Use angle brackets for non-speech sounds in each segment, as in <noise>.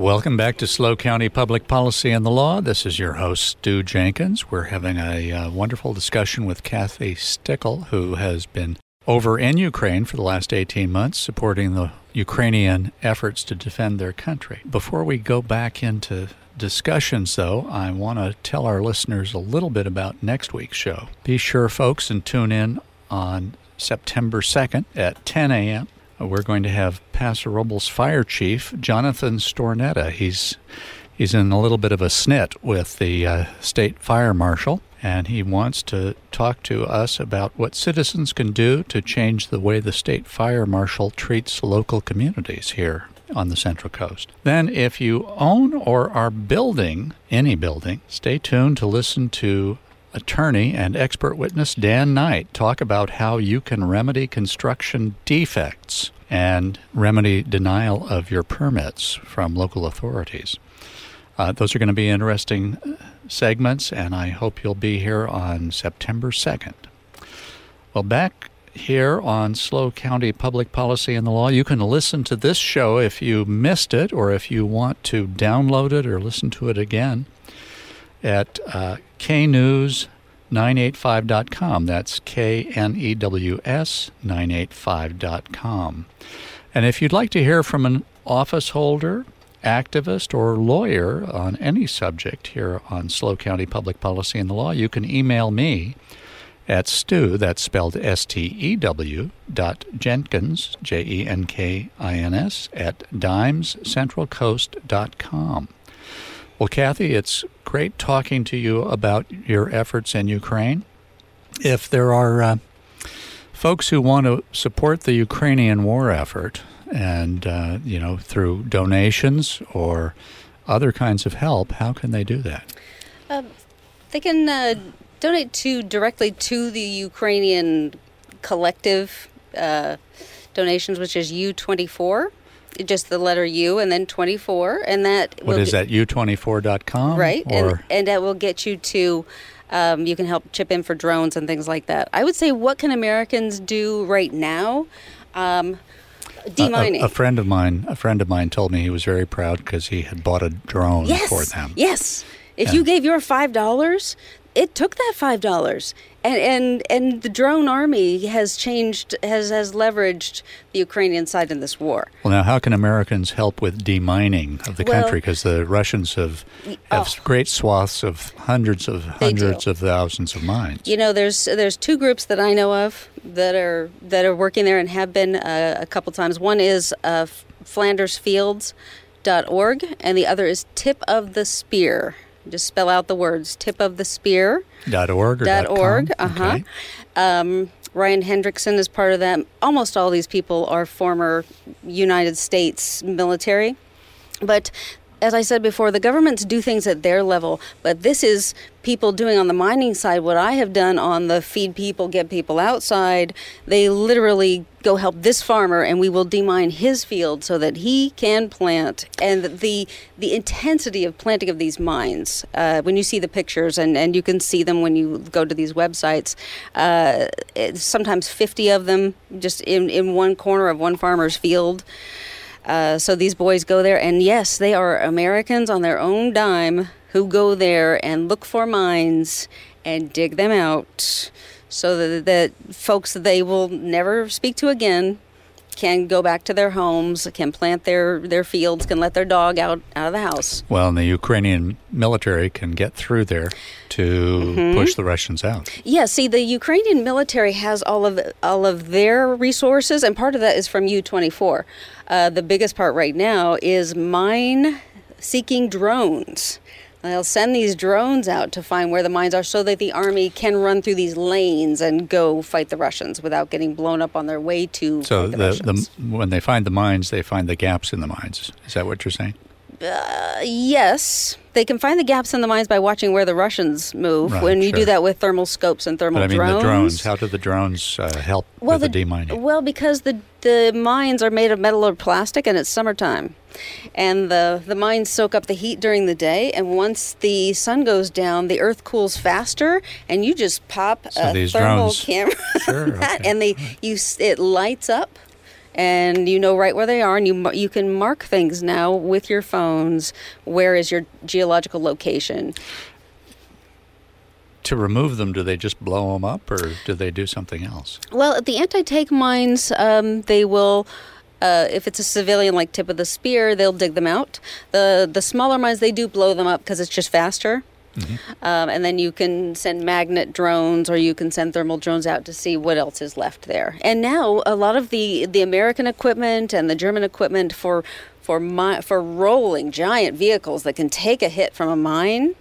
Welcome back to SLO County Public Policy and the Law. This is your host, Stew Jenkins. We're having a uh, wonderful discussion with Kathy Stickel, who has been over in Ukraine for the last 18 months supporting the Ukrainian efforts to defend their country. Before we go back into discussions, though, I want to tell our listeners a little bit about next week's show. Be sure, folks, and tune in on September 2nd at 10 a.m. We're going to have Paso Robles Fire Chief Jonathan Stornetta. He's he's in a little bit of a snit with the uh, state fire marshal, and he wants to talk to us about what citizens can do to change the way the state fire marshal treats local communities here on the Central Coast. Then, if you own or are building any building, stay tuned to listen to attorney and expert witness Dan Knight talk about how you can remedy construction defects and remedy denial of your permits from local authorities. Uh, those are going to be interesting uh, segments, and I hope you'll be here on September 2nd. Well, back here on SLO County Public Policy and the Law, you can listen to this show if you missed it or if you want to download it or listen to it again at uh, knews985.com. That's K N E W S 985.com. And if you'd like to hear from an office holder, activist, or lawyer on any subject here on SLO County Public Policy and the Law, you can email me at Stew, that's spelled S T E W, dot Jenkins, J E N K I N S, at dimescentralcoast.com. Well, Kathy, it's great talking to you about your efforts in Ukraine. If there are uh, folks who want to support the Ukrainian war effort, and uh, you know through donations or other kinds of help, how can they do that? Um, they can uh, donate to directly to the Ukrainian collective uh, donations, which is U24 just the letter U and then 24 and that What is that u24.com right or? and and that will get you to um, you can help chip in for drones and things like that. I would say what can americans do right now? Um, demining a, a, friend of mine a friend of mine told me he was very proud because he had bought a drone yes, for them. yes. If And- you gave your five dollars it took that five dollars and and and the drone army has changed has has leveraged the ukrainian side in this war well now how can americans help with demining of the Well- country because the russians have have Oh. great swaths of hundreds of hundreds of thousands of mines You know, there's there's two groups that I know of that are that are working there and have been uh, a couple times. One is uh, FlandersFields.org, and the other is Tip of the Spear. Just spell out the words Tip of the Spear. dot org or dot dot org. Uh huh. Okay. Um, Ryan Hendrickson is part of that. Almost all these people are former United States military. But as I said before, the governments do things at their level, but this is people doing on the mining side what I have done on the feed people, get people outside. They literally go help this farmer and we will demine his field so that he can plant. And the the intensity of planting of these mines, uh, when you see the pictures and, and you can see them when you go to these websites, uh, sometimes 50 of them just in, in one corner of one farmer's field. Uh, so these boys go there, and yes, they are Americans on their own dime who go there and look for mines and dig them out so that, that folks that they will never speak to again can go back to their homes, can plant their, their fields, can let their dog out, out of the house. well and the ukrainian military can get through there to Mm-hmm. push the russians out Yeah, see, the Ukrainian military has all of all of their resources, and part of that is from U twenty four. Uh, the biggest part right now is mine seeking drones. They'll send these drones out to find where the mines are, so that the army can run through these lanes and go fight the Russians without getting blown up on their way to so the, the, Russians. the when they find the mines they find the gaps in the mines is that what you're saying Uh, yes, they can find the gaps in the mines by watching where the Russians move. Right, when you sure. do that with thermal scopes and thermal but i mean drones. the drones how do the drones uh, help well, with the, the, demining Well, because the the mines are made of metal or plastic, and it's summertime, and the the mines soak up the heat during the day, and once the sun goes down, the earth cools faster, and you just pop So a thermal drones- camera, <laughs> Sure, that, okay. and they you it lights up. and you know right where they are, and you you can mark things now with your phones. Where is your geological location? to remove them, do they just blow them up or do they do something else? Well, at the anti tank mines, um, they will. Uh, if it's a civilian like tip of the spear, they'll dig them out. The the smaller mines they do blow them up because it's just faster. Mm-hmm. Um, and then you can send magnet drones or you can send thermal drones out to see what else is left there. And now a lot of the, the American equipment and the German equipment for for mi- for rolling giant vehicles that can take a hit from a mine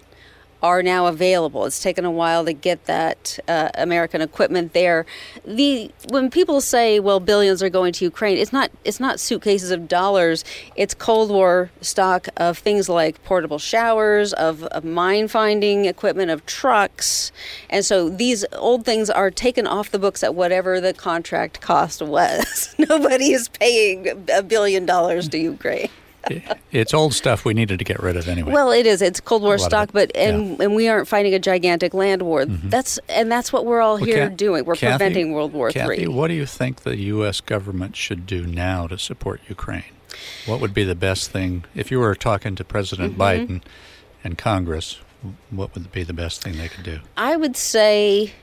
are now available. It's taken a while to get that uh, American equipment there. The when people say, "Well, billions are going to Ukraine," it's not. It's not suitcases of dollars. It's Cold War stock of things like portable showers, of, of mine finding equipment, of trucks, and so these old things are taken off the books at whatever the contract cost was. <laughs> Nobody is paying a billion dollars to Ukraine <laughs> it's old stuff we needed to get rid of anyway. Well, it is. It's Cold War stock, but and yeah. and we aren't fighting a gigantic land war. Mm-hmm. That's and that's what we're all well, here doing. We're Kathy, preventing World War III. What do you think the U.S. government should do now to support Ukraine? What would be the best thing if you were talking to President mm-hmm. Biden and Congress? What would be the best thing they could do? I would say.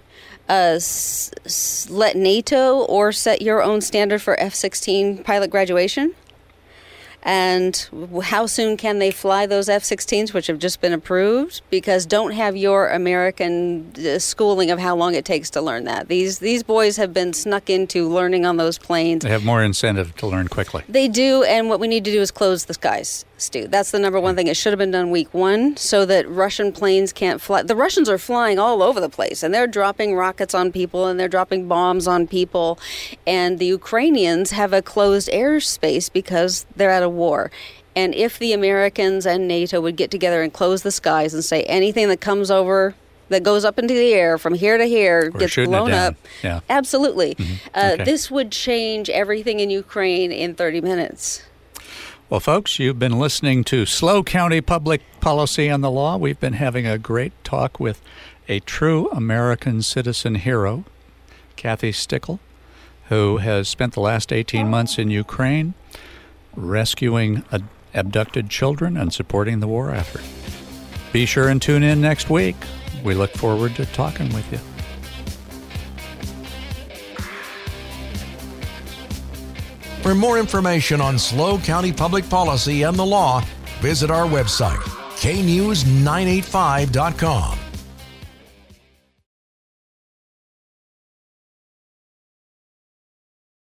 Uh, s- s- let NATO or set your own standard for F 16 pilot graduation and how soon can they fly those F 16s, which have just been approved? Because don't have your American uh, schooling of how long it takes to learn that. These, these boys have been snuck into learning on those planes. They have more incentive to learn quickly. They do, and what we need to do is close the skies. Stew. That's the number one thing. It should have been done week one so that Russian planes can't fly. The Russians are flying all over the place and they're dropping rockets on people and they're dropping bombs on people. And the Ukrainians have a closed airspace because they're at a war. And if the Americans and NATO would get together and close the skies and say anything that comes over that goes up into the air from here to here We're gets blown up. Yeah. Absolutely. Mm-hmm. Uh, okay. This would change everything in Ukraine in 30 minutes. Well, folks, you've been listening to SLO County Public Policy and the Law. We've been having a great talk with a true American citizen hero, Kathy Stickel, who has spent the last 18 months in Ukraine rescuing abducted children and supporting the war effort. Be sure and tune in next week. We look forward to talking with you. For more information on SLO County public policy and the law, visit our website, knews985.com.